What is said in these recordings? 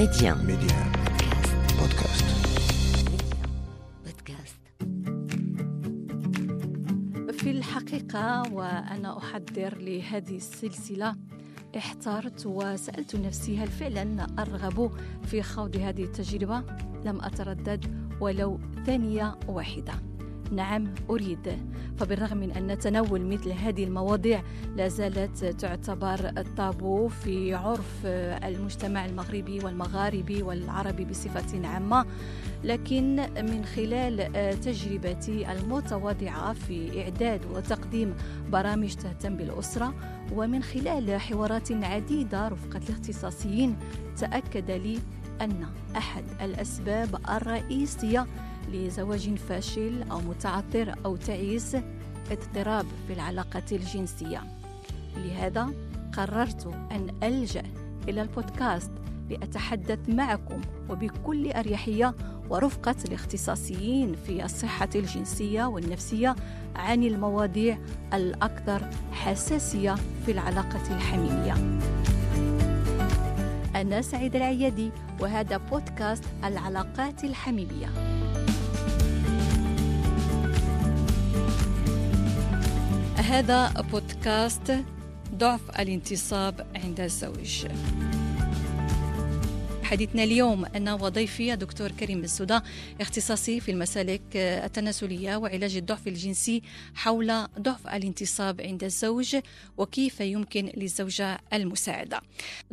Média. Média. Podcast. في الحقيقة وأنا أحضر لهذه السلسلة احترت وسألت نفسي هل فعلا أرغب في خوض هذه التجربة؟ لم أتردد ولو ثانية واحدة نعم أريد. فبالرغم من أن تناول مثل هذه المواضيع لا زالت تعتبر الطابو في عرف المجتمع المغربي والمغاربي والعربي بصفة عامة. لكن من خلال تجربتي المتواضعة في إعداد وتقديم برامج تهتم بالأسرة ومن خلال حوارات عديدة رفقة الاختصاصيين تأكد لي أن أحد الأسباب الرئيسية لزواج فاشل أو متعثر أو تعيس اضطراب في العلاقة الجنسية. لهذا قررت أن ألجأ إلى البودكاست لأتحدث معكم وبكل أريحية ورفقة الاختصاصيين في الصحة الجنسية والنفسية عن المواضيع الأكثر حساسية في العلاقة الحميمية. أنا سعيد العيادي وهذا بودكاست العلاقات الحميمية. هذا بودكاست ضعف الانتصاب عند الزوج. حديثنا اليوم أنا وضيفي الدكتور كريم بالسودا اختصاصي في المسالك التناسلية وعلاج الضعف الجنسي حول ضعف الانتصاب عند الزوج وكيف يمكن للزوجة المساعدة.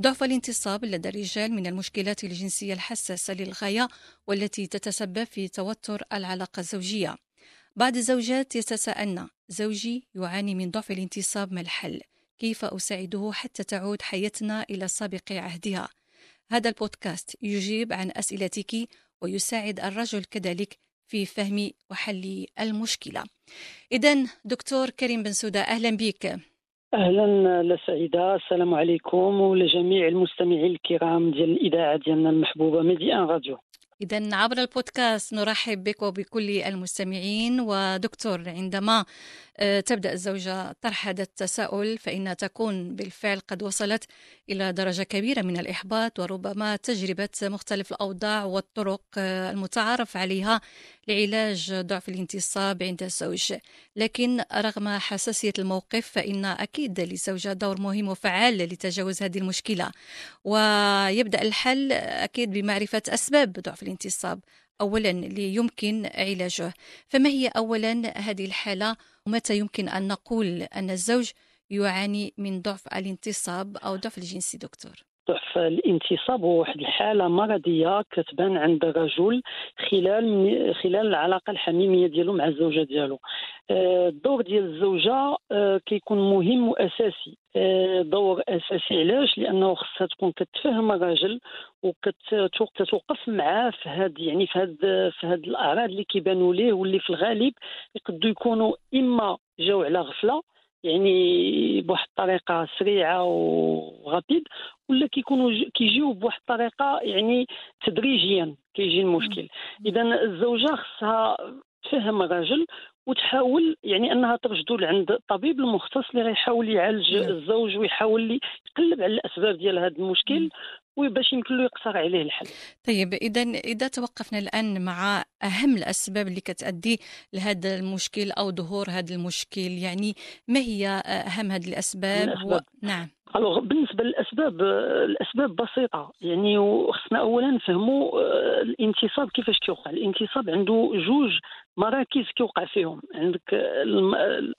ضعف الانتصاب لدى الرجال من المشكلات الجنسية الحساسة للغاية والتي تتسبب في توتر العلاقة الزوجية. بعض الزوجات يتساءلن زوجي يعاني من ضعف الانتصاب ما الحل؟ كيف أساعده حتى تعود حياتنا إلى سابق عهدها؟ هذا البودكاست يجيب عن أسئلتك ويساعد الرجل كذلك في فهم وحل المشكلة إذا دكتور كريم بن سودا أهلا بك أهلا لسعيدة السلام عليكم ولجميع المستمعين الكرام ديال الإذاعة ديالنا المحبوبة ميدي ان راديو إذا عبر البودكاست نرحب بك وبكل المستمعين. ودكتور عندما آه، تبدأ الزوجة طرح هذا التساؤل فإنها تكون بالفعل قد وصلت إلى درجة كبيرة من الإحباط وربما تجربة مختلف الأوضاع والطرق آه، المتعارف عليها. لعلاج ضعف الانتصاب عند الزوج. لكن رغم حساسية الموقف فإن أكيد للزوجة دور مهم وفعال لتجاوز هذه المشكلة. ويبدأ الحل أكيد بمعرفة أسباب ضعف الانتصاب. أولا ليمكن علاجه. فما هي أولا هذه الحالة؟ ومتى يمكن أن نقول أن الزوج يعاني من ضعف الانتصاب أو ضعف الجنسي دكتور؟ ضعف الانتصاب هو واحد الحالة مرضية كتبان عند الرجل خلال خلال العلاقة الحميمية ديالو مع الزوجة ديالو. آه، الدور ديال الزوجة آه، كيكون مهم وأساسي. آه، دور أساسي علاش؟ لأنه خصها تكون كتفهم الراجل وكتوقف معاه في هاد يعني في هاد في هاد الأعراض اللي كيبانوا ليه واللي في الغالب يقدروا يكونوا إما جاو على غفلة يعني بواحد الطريقة سريعة وغابيد ولا كيكونوا كيجيو بواحد الطريقة يعني تدريجيا كيجي المشكل. اذا الزوجة خصها تفهم الراجل وتحاول يعني أنها ترشدو لعند الطبيب المختص اللي غيحاول يعالج الزوج ويحاول لي يقلب على الأسباب ديال هذا المشكل وباش يمكن له يقصر عليه الحل. طيب إذا إذا توقفنا الآن مع أهم الأسباب اللي كتأدي لهذا المشكل أو ظهور هذا المشكل يعني ما هي أهم هذه الأسباب, الأسباب. و... نعم. الوغ بالنسبة للاسباب الأسباب بسيطة. يعني وخصنا اولا نفهموا آه، الانتصاب كيفاش كيوقع. الانتصاب عنده جوج مراكز كيوقع فيهم. عندك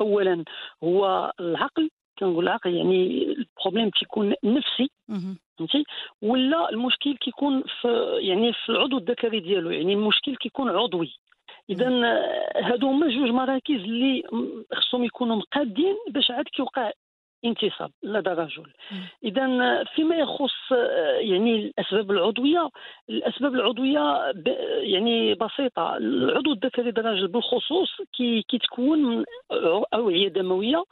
اولا هو العقل. كنقول العقل يعني البروبليم تيكون نفسي. فهمتي؟ ولا المشكل كيكون في يعني في العضو الذكري ديالو. يعني المشكل كيكون عضوي. اذا آه، هادو هما جوج مراكز اللي خصهم يكونوا مقادين باش عاد كيوقع انتصاب لدى الرجل. اذا آه، فيما يخص آه، يعني الأسباب العضوية الأسباب العضوية ب- يعني بسيطة. العضو الذكري الرجل بالخصوص كي كيتكون من أوعية دموية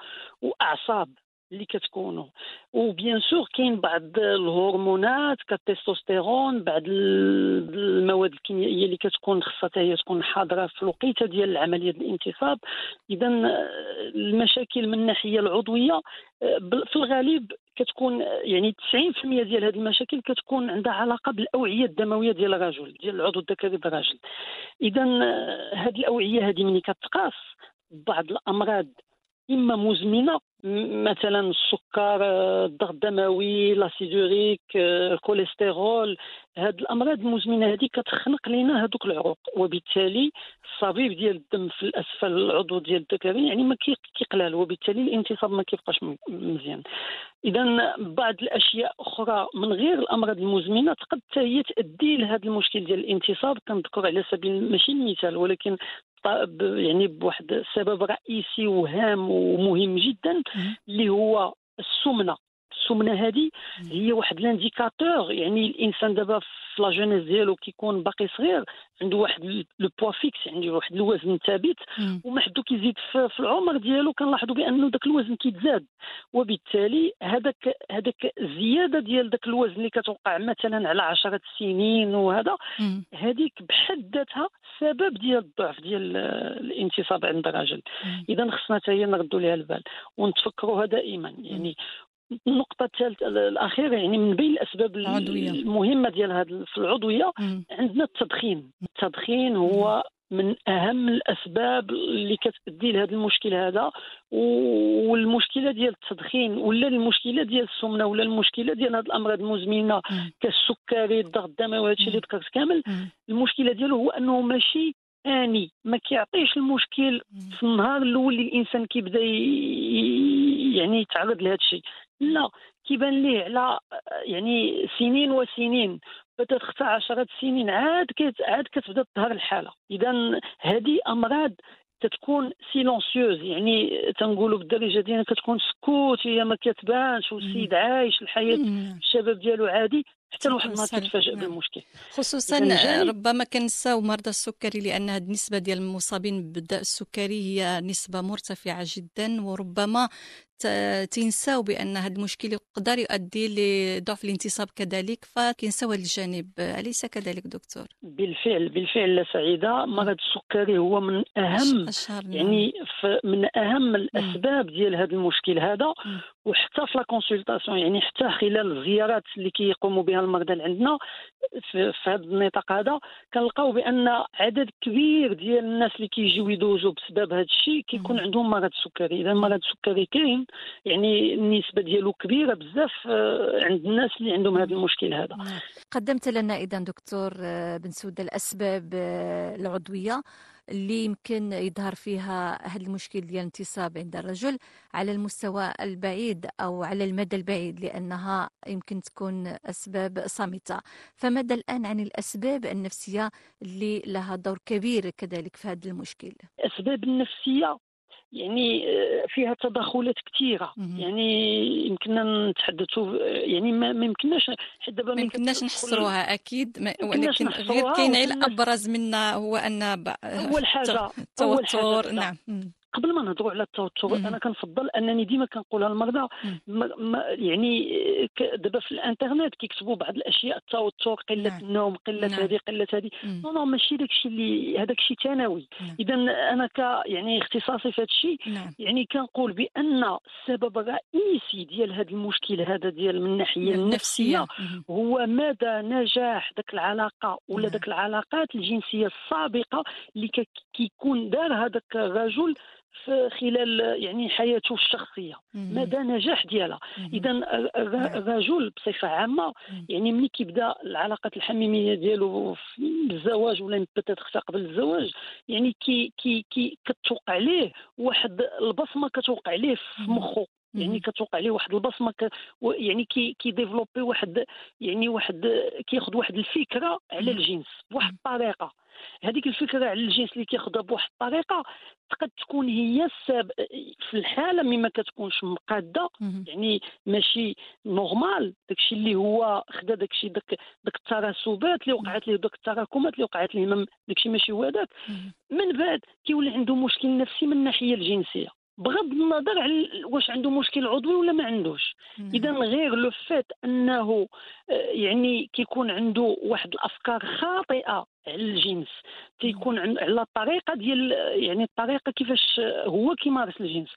وأعصاب. اللي كتكونوا وبيان سور كاين بعض الهرمونات كالتستوستيرون بعض المواد الكيميائيه اللي كتكون خاصها هي تكون حاضره في الوقيته ديال عمليه الانتصاب اذا المشاكل من الناحيه العضويه في الغالب كتكون يعني 90% ديال هذه المشاكل كتكون عندها علاقة بالأوعية الدموية ديال الرجل ديال العضو الذكري ديال الرجل اذا هذه الأوعية هذه ملي كتقاس بعض الأمراض إما مزمنة مثلا السكر الضغط الدموي l'acide urique الكوليسترول هاد الأمراض المزمنة هذه كتخنق لنا هذوك العروق. وبالتالي الصبيب ديال الدم في الأسفل العضو ديال الذكري يعني ما كيقلال. وبالتالي الانتصاب ما كيبقاش مزيان. اذا بعض الأشياء أخرى من غير الأمراض المزمنة قد هي تؤدي لهذا المشكل ديال الانتصاب كنذكر على سبيل ماشي المثال ولكن يعني بواحد السبب رئيسي وهام ومهم جدا اللي هو السمنة. السمنه هذه هي واحد l'indicateur يعني الإنسان دابا في la jeunesse ديالو كيكون باقي صغير عنده واحد le poids fixe عنده واحد الوزن ثابت وما حدو كيزيد في العمر ديالو كنلاحظوا بأنه داك الوزن كيتزاد. وبالتالي هذاك هذاك الزيادة ديال داك الوزن اللي كتوقع مثلا على عشرة سنين وهذا هذيك بحد ذاتها سبب ديال الضعف ديال الانتصاب عند الراجل. اذا خصنا حتى هي نردوا لها البال ونتفكروها دائما. يعني النقطة الثالثة الأخيرة يعني من بين الأسباب العضوية. المهمة ديال هذا في العضوية مم. عندنا التدخين. التدخين هو من أهم الأسباب اللي كتؤدي لهذا المشكل هذا. والمشكلة ديال التدخين ولا المشكلة ديال السمنة ولا المشكلة ديال هذه الأمراض المزمنة كالسكري الضغط الدموي وهذا الشيء اللي ذكرت كامل المشكلة ديالو هو أنه ماشي آني ما كيعطيش المشكل في النهار الأول اللي الإنسان كيبدأ يعني يتعرض لهذا الشيء لا كيبان ليه على يعني سنين وسنين بدات حتى عشرات السنين عاد كت عاد كتبدا تظهر الحالة. إذا هذه أمراض كتكون silencieuses يعني تنقولوا بالدارجه ديالنا كتكون سكوت هي ما كتبانش والسيد عايش الحياة الشباب ديالو عادي. حتى الواحد ما تتفاجئ نعم. بالمشكل خصوصا ربما كنساو مرضى السكري لأن هذه النسبة ديال المصابين بالداء السكري هي نسبة مرتفعة جدا وربما تنساو بأن هذا المشكل يقدر يؤدي لضعف الانتصاب كذلك فكنساو هذا الجانب. أليس كذلك دكتور؟ بالفعل بالفعل لا سعيدة. مرض السكري هو من أهم يعني من أهم الأسباب ديال هذا المشكل هذا. وحتى في la consultation يعني حتى خلال الزيارات اللي كيقوموا بها المرضى اللي عندنا في, في هذا النطاق هذا كنلقاو بأن عدد كبير ديال الناس اللي كيجيو يدوزوا بسبب هذا الشيء كيكون عندهم مرض السكري إذا مرض السكري كاين يعني النسبة ديالو كبيرة بزاف آه، عند الناس اللي عندهم هذا المشكل هذا. قدمت لنا اذا دكتور آه، بن سوده الأسباب آه، العضوية اللي يمكن يظهر فيها هذا المشكل ديال الانتصاب عند الرجل على المستوى البعيد أو على المدى البعيد لأنها يمكن تكون أسباب صامتة. فماذا الآن عن الأسباب النفسية اللي لها دور كبير كذلك في هذا المشكل؟ الأسباب النفسية يعني آه، فيها تدخلات كثيره يعني يمكننا نتحدثوا يعني ما يمكناش حتى دابا ما يمكنناش نحصروها أكيد. ولكن غير كاين الابرز منا هو أن أول حاجة التوتر. نعم. قبل ما نهضروا على التوتر أنا كنفضل أنني ديما كنقولها للمرضى يعني دابا في الإنترنت كيكتبوا بعض الأشياء التوتر قلة نعم. النوم قلة نعم. هذه قلة هذه non non ماشي داك الشيء اللي هذاك الشيء ثانوي نعم. اذا أنا ك يعني اختصاصي في هذا الشيء نعم. يعني كنقول بأن السبب الرئيسي ديال هذا المشكل هذا ديال من الناحيه النفسية هو مدى نجاح ذاك العلاقة ولا ذاك العلاقات الجنسية السابقة اللي كيكون دار هذاك الرجل خلال يعني حياته الشخصية. مدى نجاح ديالها. إذا الرجل بصفة عامة يعني ملي كيبدأ العلاقات الحميمية ديالو بالزواج ولا بتات حتى قبل الزواج يعني كي كي كي كتوقع عليه واحد البصمة كتوقع عليه في مخه. يعني كتوقع عليه واحد البصمة ك... يعني كي كي développe واحد يعني واحد كياخذ واحد الفكرة على الجنس بواحد الطريقة. هذيك الفكرة على الجنس اللي كياخذها بواحد الطريقة تقد تكون هي السبب في الحالة مما كتكونش مقادة. يعني ماشي normal داكشي اللي هو خدا داكشي داك داك الترسبات اللي وقعت ليه داك التراكمات اللي وقعت ليه داكشي ماشي هو هذاك. من بعد كيولي عنده مشكل نفسي من الناحية الجنسية. بغض النظر على واش عنده مشكل عضوي ولا ما عندوش. إذا غير لو فات أنه آه، يعني كيكون عنده واحد الأفكار خاطئة على الجنس تيكون على الطريقة ديال يعني الطريقة كيفاش هو كيمارس الجنس.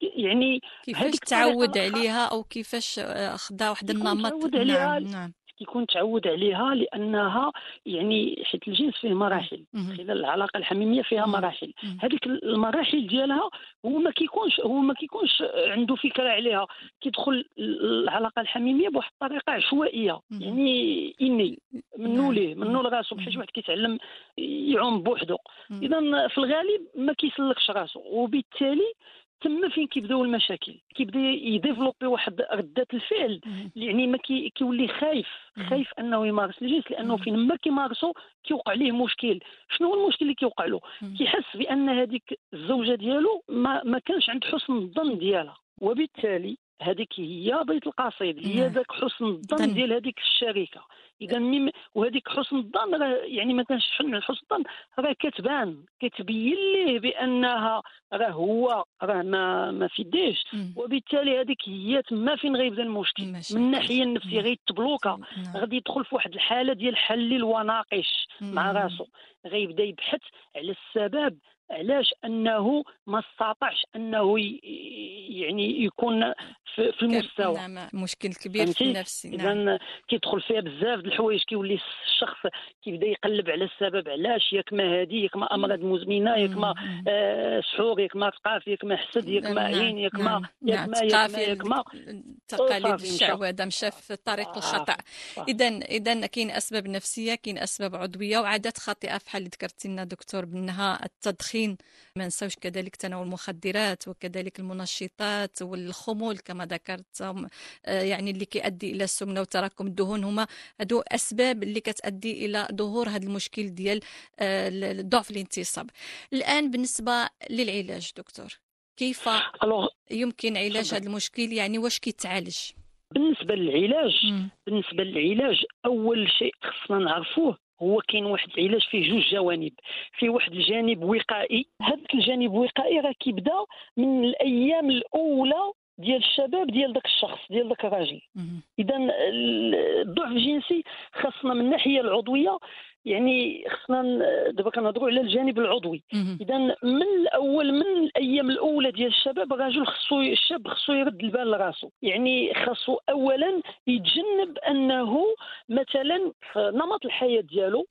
يعني كيفاش تعود عليها أو كيفاش آه، خدا واحد النمط تعود عليها نعم نعم كيكون تعود عليها لأنها يعني حيت الجنس فيه مراحل. خلال العلاقة الحميمية فيها. مراحل. هذيك المراحل ديالها هو ما كيكونش هو ما كيكونش عنده فكرة عليها كيدخل العلاقة الحميمية بواحد الطريقة عشوائية. يعني إني منو نعم. ليه منو لراسو بحال شي. واحد كيتعلم يعوم بوحدو. اذا في الغالب ما كيسلكش راسو وبالتالي تما فين كيبداو المشاكل كيبدا ي développer واحد ردة الفعل. يعني ما كي كيولي خايف. خايف أنه يمارس الجنس لأنه. فين ما كيمارسو كيوقع ليه مشكل شنو هو المشكل اللي كيوقع له. كيحس بأن هذيك الزوجة ديالو ما ما كانش عند حسن الظن ديالها وبالتالي هذيك هي بيت القصيد هي نعم. ذاك حسن ظن. الظن ديال هذيك الشركة إذا مم وهذيك حسن الظن راه يعني ما كانش حسن الظن راه كتبان كتبين ليه بأنها راه هو راه ما ما في يديش مم. وبالتالي هذيك هي تما فين غيبدا المشكل. من الناحيه النفسية نعم. غيتبلوكا نعم. غادي يدخل في واحد الحالة ديال حلل وناقش مع. راسو غيبدا يبحث على السبب علاش أنه ما استطاعش أنه يعني يكون في, في المستوى نعم مشكل كبير في؟ النفس نعم اذا كيدخل فيها بزاف د الحوايج كيولي الشخص كيبدا يقلب على السبب علاش ياك ما هادي ياك ما أمراض مزمنة ياك ما. آه سحور ياك ما ثقافه ياك ما حسد ياك ما نعم، عين ياك ما نعم، ياك نعم. ما ياك ما تقاليد. الشعوذه مشى في الطريق آه، الخطأ. اذا اذا كاين أسباب نفسية كاين أسباب عضوية وعادات خاطئة بحال ذكرتي لنا دكتور بأنها التدخين ما نساوش كذلك تناول المخدرات وكذلك المنشطات والخمول كما ذكرت آه، يعني اللي كيؤدي إلى السمنة وتراكم الدهون. هما هادو أسباب اللي كتؤدي إلى ظهور هذا المشكل ديال آه، ضعف الانتصاب. الآن بالنسبة للعلاج دكتور كيف يمكن علاج. هذا المشكل؟ يعني واش كيتعالج؟ بالنسبة للعلاج بالنسبة للعلاج أول شيء خصنا نعرفوه هو كاين واحد العلاج فيه جوج جوانب؟ فيه واحد الجانب وقائي. هذاك الجانب الوقائي راه كيبدا من الأيام الأولى ديال الشباب ديال داك الشخص ديال داك الراجل. اذا الضعف الجنسي خاصنا من الناحية العضوية يعني خصنا دابا كنهضروا على الجانب العضوي. اذا من الأول من الأيام الأولى ديال الشباب الرجل خصو الشاب خصو يرد البال لراسو. يعني خاصو اولا يتجنب أنه مثلا في نمط الحياة ديالو.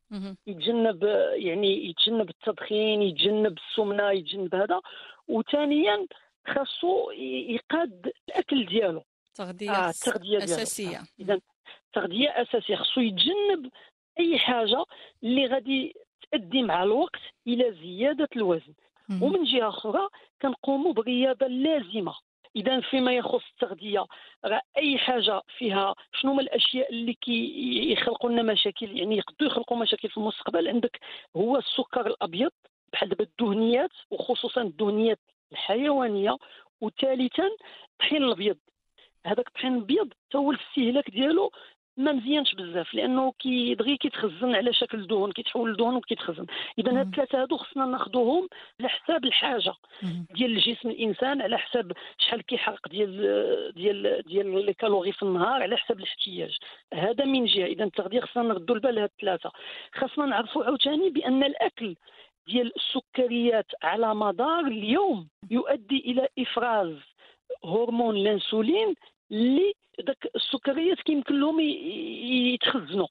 يتجنب يعني يتجنب التدخين يتجنب السمنة يتجنب هذا. وثانيا خاصو ي- يقاد الأكل ديالو. تغذية آه التغذيه ديالو. أساسية. اذا تغذية أساسية. خصو يتجنب أي حاجة اللي غادي تؤدي مع الوقت إلى زيادة الوزن. مهم. ومن جهة أخرى كنقوموا بالرياضه اللازمه إذا فيما يخص التغذية راه أي حاجة فيها شنو هما الأشياء اللي كي يخلقوا لنا مشاكل؟ يعني يقدروا يخلقوا مشاكل في المستقبل. عندك هو السكر الأبيض بحال دابا الدهنيات وخصوصا الدهنيات الحيوانية وثالثا الطحين الأبيض. هذاك الطحين الأبيض حتى هو الاستهلاك ديالو ما مزيانش بزاف لأنه كي دغيا كيتخزن على شكل دهن كيتحول لدهن وكيتخزن إذا هاد. الثلاثة هادو خصنا ناخذوهم على حساب الحاجة. ديال الجسم الإنسان على حساب شحال كيحرق ديال ديال ديال les calories في النهار على حساب الاحتياج هذا من جهة إذا التغذيه خصنا نردوا البال لهاد الثلاثة خصنا نعرفوا عاوتاني بأن الأكل ديال السكريات على مدار اليوم يؤدي إلى إفراز هرمون الإنسولين اللي داك السكريات كيمكن لهم يتخزنوا.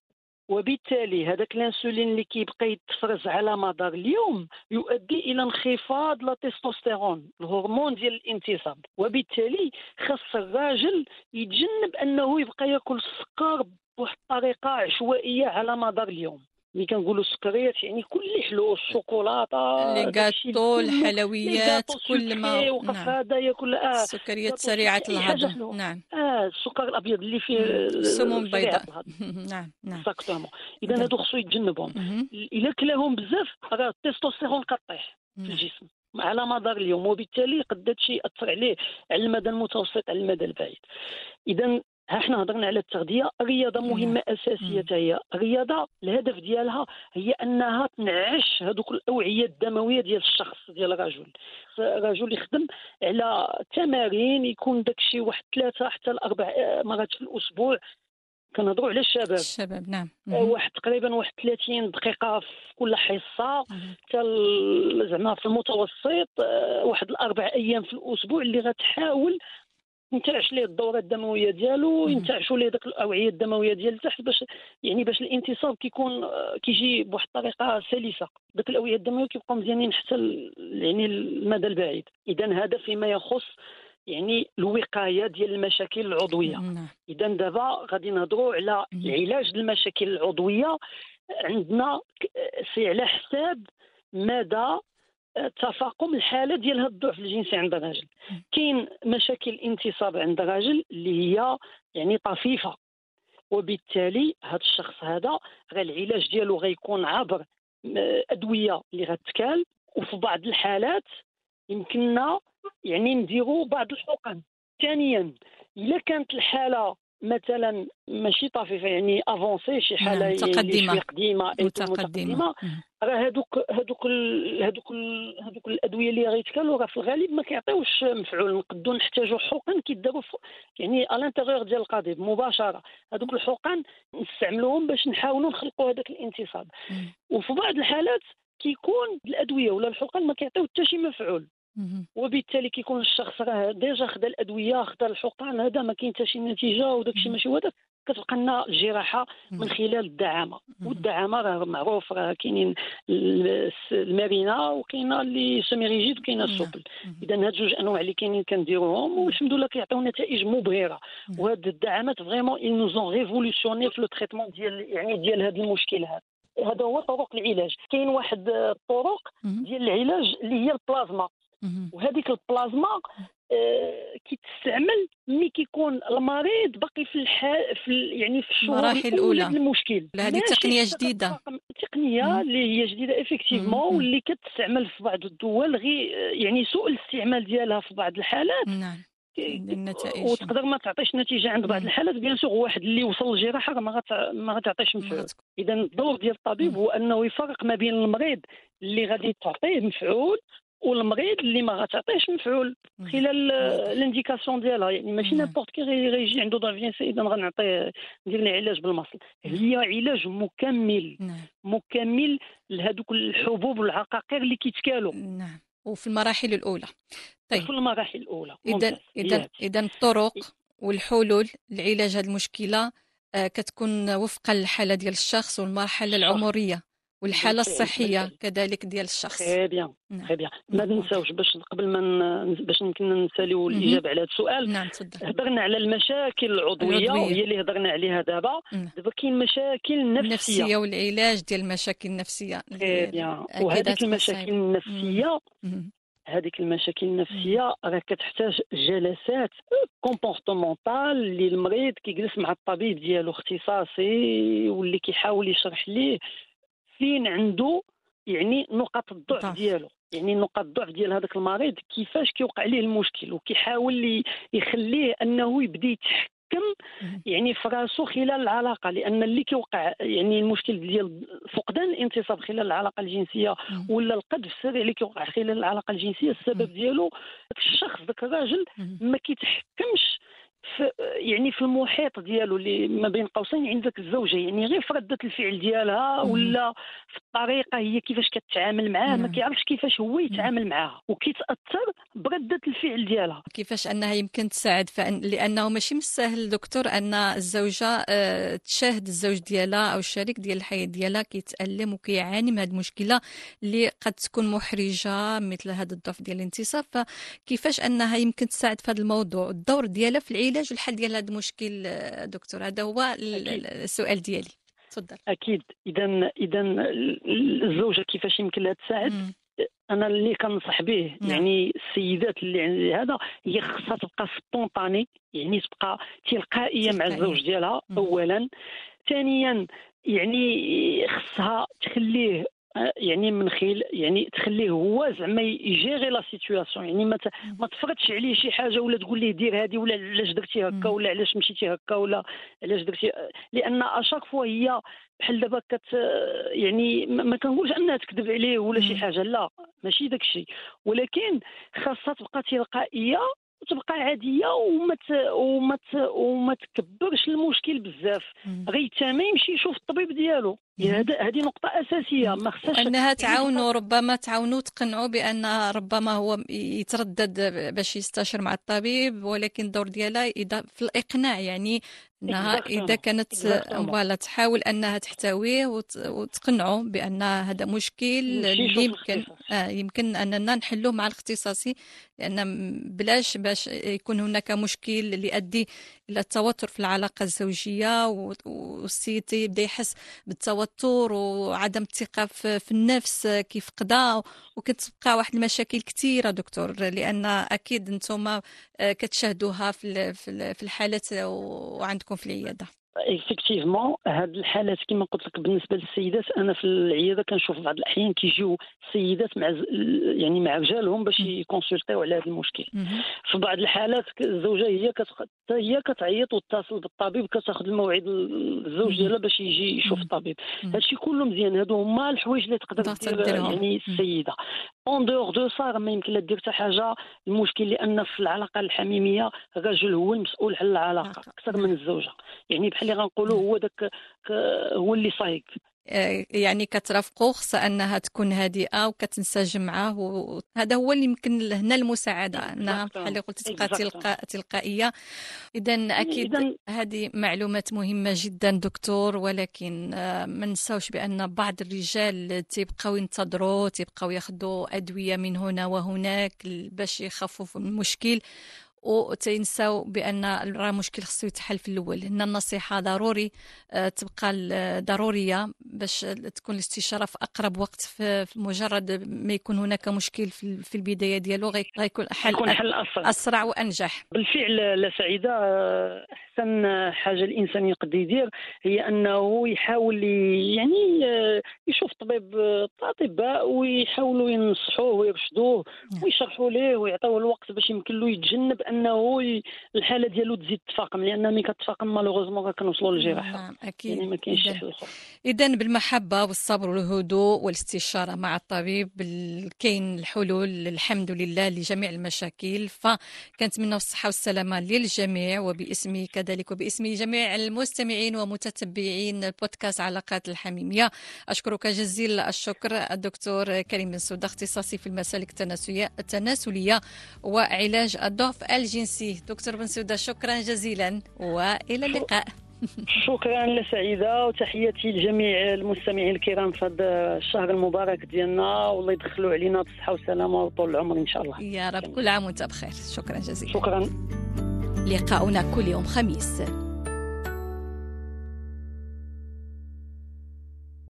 وبالتالي هذاك الانسولين اللي كيبقى يتفرز على مدار اليوم يؤدي إلى انخفاض la testostérone الهرمون ديال الانتصاب وبالتالي خاص الراجل يتجنب أنه يبقى ياكل السكر بواحد الطريقة عشوائية على مدار اليوم. ملي كنقولوا السكريات يعني كل اللي حلو الشوكولاته les gâteaux الحلويات كل ما sucré وقف نعم. ياكل آه السكريات سريعة الهضم. نعم. آه السكر الأبيض اللي فيه السموم البيضاء. نعم نعم. exactement إذا إذا- هادو خصو يتجنبهم. إلا كلاهم بزاف راه التستوستيرون كطيح في نعم. الجسم. على مدار اليوم. وبالتالي قد هادشي يأثر عليه على المدى المتوسط على المدى البعيد. إذا ها حنا هضرنا على التغذية. الرياضه مهمة أساسية هي. الرياضه الهدف ديالها هي أنها تنعش هذوك الأوعية الدموية ديال الشخص ديال الرجل. الرجل يخدم على تمارين يكون داكشي واحد ثلاثة حتى لاربع مرات في الأسبوع. كنهضروا على الشباب. الشباب نعم. آه، واحد تقريبا واحد 30 دقيقة في كل حصة. حتى زعما في المتوسط آه، واحد الأربع أيام في الأسبوع اللي غتحاول ينتعش ليه الدورة الدموية ديالو. ينتعشوا ليه داك الأوعية الدموية ديال تحت باش يعني باش الانتصاب كيكون كيجي بواحد الطريقة سلسة داك الأوعية الدموية كيبقاو مزيانين حتى يعني المدى البعيد اذا هذا فيما يخص يعني الوقاية ديال المشاكل العضوية نعم اذا دابا غادي نهضروا على. العلاج المشاكل العضوية عندنا سي على حساب مدى تفاقم الحالة ديال هذا الضعف الجنسي عند الرجل مم. كاين مشاكل انتصاب عند الرجل اللي هي يعني طفيفة. وبالتالي هذا الشخص هذا العلاج ديالو غيكون عبر م- أدوية اللي غتكال وفي بعض الحالات يمكننا يعني نديروا بعض الحقن. ثانيا إلا كانت الحالة مثلا ماشي طفيفة يعني avancée شي حالة نعم، متقدمة. شوية قديمة مم. راه هذوك هذوك هذوك هذوك الأدوية اللي غيتكالوا راه في الغالب ما كيعطيوش مفعول نقدروا نحتاجوا حقن كيداروا يعني à l'intérieur ديال القضيب مباشرة هذوك الحقن نستعملوهم باش نحاولوا نخلقوا هذاك الانتصاب. وفي بعض الحالات كيكون الأدوية ولا الحقن ما كيعطيو حتى شي مفعول. وبالتالي كيكون الشخص راه déjà خدا الأدوية خدا الحقن هذا ما كاين حتى شي نتيجة وداك الشيء. ماشي هو هذاك كتبقى لنا الجراحه من. خلال الدعامة. والدعامة راه معروف راه كاينين ال- المارينا وكاينة les semi-rigides وكاينة نعم. ال souple. إذا هاد جوج أنواع اللي كاينين كنديروهم والحمد لله كيعطيو نتائج مبهرة. وهاد الدعامات vraiment nous ont révolutionné في le traitement ديال يعني ديال هذا المشكل هذا هذا هو طرق العلاج كاين واحد الطرق. ديال العلاج اللي هي البلازما. وهذيك البلازما آه، كيتستعمل ملي كيكون المريض باقي في الحال في ال- يعني في الشهور المراحل الأولى المشكل هذه جديدة. كتطاقم- تقنية. اللي هي جديدة. effectivement واللي كتستعمل في بعض الدول غير يعني سوء الاستعمال ديالها في بعض الحالات نعم النتائج. وتقدر ما تعطيش نتيجة عند بعض. الحالات bien sûr واحد اللي وصل للجراحة ما غت- ما غتعطيش مفعول. اذا الدور ديال الطبيب. هو أنه يفرق ما بين المريض اللي غادي تعطيه مفعول والمريض اللي ما غتعطيهش مفعول. خلال واضح. ال indication ديالها يعني ماشي. n'importe qui غي- غيجي عنده ضعف اذا غنعطيه ندير له علاج بالمصل هي علاج مكمل نعم مكمل لهذوك الحبوب والعقاقير اللي كيتكالوا نعم وفي المراحل الأولى طيب في المراحل الأولى. إذا ياك. إذا الطرق والحلول لعلاج هذه المشكلة آه، كتكون وفقا للحالة ديال الشخص والمرحلة الشخص. الصحية بالفعل. كذلك ديال الشخص très bien نعم. très bien ما نعم. ننساوش باش قبل ما ن- باش يمكن نساليو. الإجابة على هذا السؤال نعم تفضل هضرنا على المشاكل العضوية العضوية. وهي اللي هضرنا عليها دابا نعم. دابا كاين مشاكل نفسية النفسية والعلاج ديال المشاكل النفسية très bien وهذيك المشاكل. النفسية. هذيك المشاكل النفسية راه كتحتاج جلسات comportementales اللي المريض كيجلس مع الطبيب ديالو اختصاصي واللي كيحاول يشرح ليه فين عنده يعني نقاط الضعف ضعف. ديالو يعني نقاط الضعف ديال هذاك المريض كيفاش كيوقع ليه المشكل وكيحاول يخليه أنه يبدا يتحكم مم. يعني في راسو خلال العلاقة لأن اللي كيوقع يعني المشكل ديال فقدان الانتصاب خلال العلاقة الجنسية. ولا القذف السريع اللي كيوقع خلال العلاقة الجنسية السبب ديالو الشخص داك الراجل. ما كيتحكمش يعني في المحيط ديالو اللي ما بين قوسين عند ذاك الزوجة يعني غير في ردة الفعل ديالها. ولا في الطريقة هي كيفاش كتعامل معاه ما. كيعرفش كيفاش هو يتعامل معاها وكيتأثر بردة الفعل ديالها. كيفاش أنها يمكن تساعد؟ فأن لأنه ماشي من السهل دكتور أن الزوجة آه، تشاهد الزوج ديالها أو الشريك ديال الحياة ديالها كيتألم وكيعاني من هذه المشكلة اللي قد تكون محرجة مثل هذا الضعف ديال الانتصاب. فكيفاش أنها يمكن تساعد في هذا الموضوع؟ الدور ديالها في العلاج والحل ديال هذا المشكل دكتور هذا هو أكيد. السؤال ديالي تفضل أكيد اذا اذا الزوجة كيفاش يمكن لها تساعد مم. أنا اللي كنصح به نعم. يعني السيدات اللي عندي هذا هي خصها تبقى سبونطاني يعني تبقى تلقائية مع. الزوج ديالها. اولا ثانيا يعني خصها تخليه يعني من خلال يعني تخليه هو زعما يجيري لا سيتوياسيون يعني ما ما تفرضش عليه شي حاجة ولا تقول ليه دير هذه ولا علاش درتي هكا ولا علاش مشيتي هكا ولا علاش درتي لأن اشاك فوا هي بحال دابا كت يعني ما كنقولش أنها تكذب عليه ولا شي حاجة لا ماشي داك الشيء. ولكن خاصها تبقى تلقائية وتبقى عادية وما وما وما تكبرش المشكل بزاف. غير ما يمشي يشوف الطبيب ديالو. هذه نقطة أساسية ما خصهاش أنها تعاونوا ربما تعاونوا تقنعوا بأن ربما هو يتردد باش يستشير مع الطبيب ولكن الدور ديالها في الإقناع يعني أنها إذا كانت فوالا تحاول أنها تحتويه وتقنعه بأن هذا مشكل يمكن آه يمكن أننا نحلوه مع الاختصاصي لأن بلاش باش يكون هناك مشكل اللي يؤدي التوتر في العلاقة الزوجية والسيد يبدأ يحس بالتوتر وعدم الثقة في النفس كيف قدا وكتبقى واحد المشاكل كثيره دكتور لأن أكيد أنتم آه، كتشاهدوها في الحالات وعندكم في العيادة. effectivement هاد الحالات كما قلت لك بالنسبة للسيدات أنا في العيادة كنشوف بعض الأحيان كيجيو سيدات مع يعني مع رجالهم باش ي consult يو على هذا المشكل. في بعض الحالات الزوجة هي هي كتعيط وتتصل بالطبيب كتاخذ الموعد الزوج ديالها باش يجي يشوف الطبيب. هادشي كله مزيان. هادو هما الحوايج اللي تقدر دير يعني السيدة. en dehors de ça ما يمكن لا دير حتى حاجة. المشكل لأن في العلاقة الحميمية الرجل هو المسؤول على العلاقة أكثر من الزوجة. يعني بحال اللي غنقولوا هو داك هو اللي صايق. يعني كترافقو خصها أنها تكون هادئة وكتنسجم معاه وهذا هو اللي يمكن هنا المساعدة أنها بحال اللي قلت تبقى تلقا تلقائية. اذا أكيد هذه معلومات مهمة جدا دكتور ولكن آه، ما نساوش بأن بعض الرجال تيبقاو ينتظروا تيبقاو ياخذوا أدوية من هنا وهناك باش يخففوا المشكل. وتنساو بأن راه مشكل خصو يتحل في الأول هنا النصيحة ضروري آه، تبقى ضرورية باش تكون الاستشارة في أقرب وقت في مجرد ما يكون هناك مشكل في البداية ديالو غيكون حل, حل أسرع. أسرع وأنجح بالفعل لا سعيدة آه، أحسن حاجة الإنسان يقدر يدير هي أنه يحاول يعني آه، يشوف طبيب الأطباء ويحاولوا ينصحوه ويرشدوه نعم. ويشرحوا ليه ويعطوه الوقت باش يمكن له يتجنب انه الحالة ديالو تزيد تفاقم لأن ملي كتفاقم مالوغوزمون كنوصلوا للجراحه نعم أكيد. يعني ما كاينش حل اذا بالمحبة والصبر والهدوء والاستشارة مع الطبيب كاين الحلول الحمد لله لجميع المشاكل. فكنتمنى الصحة والسلامة للجميع وباسمي كذلك وباسم جميع المستمعين ومتتبعين بودكاست علاقات الحميمية. أشكرك جزيل الشكر الدكتور كريم بن سوده اختصاصي في المسالك التناسلية وعلاج الضعف الجنسي. دكتور بن سوده شكرا جزيلا وإلى اللقاء. شكرا لسعيدة وتحياتي لجميع المستمعين الكرام في هذا الشهر المبارك ديالنا. والله يدخلوا علينا بالصحه والسلامه وطول العمر إن شاء الله. يا رب كل عام وأنت بخير. شكرا جزيلا. شكرا. لقاؤنا كل يوم خميس.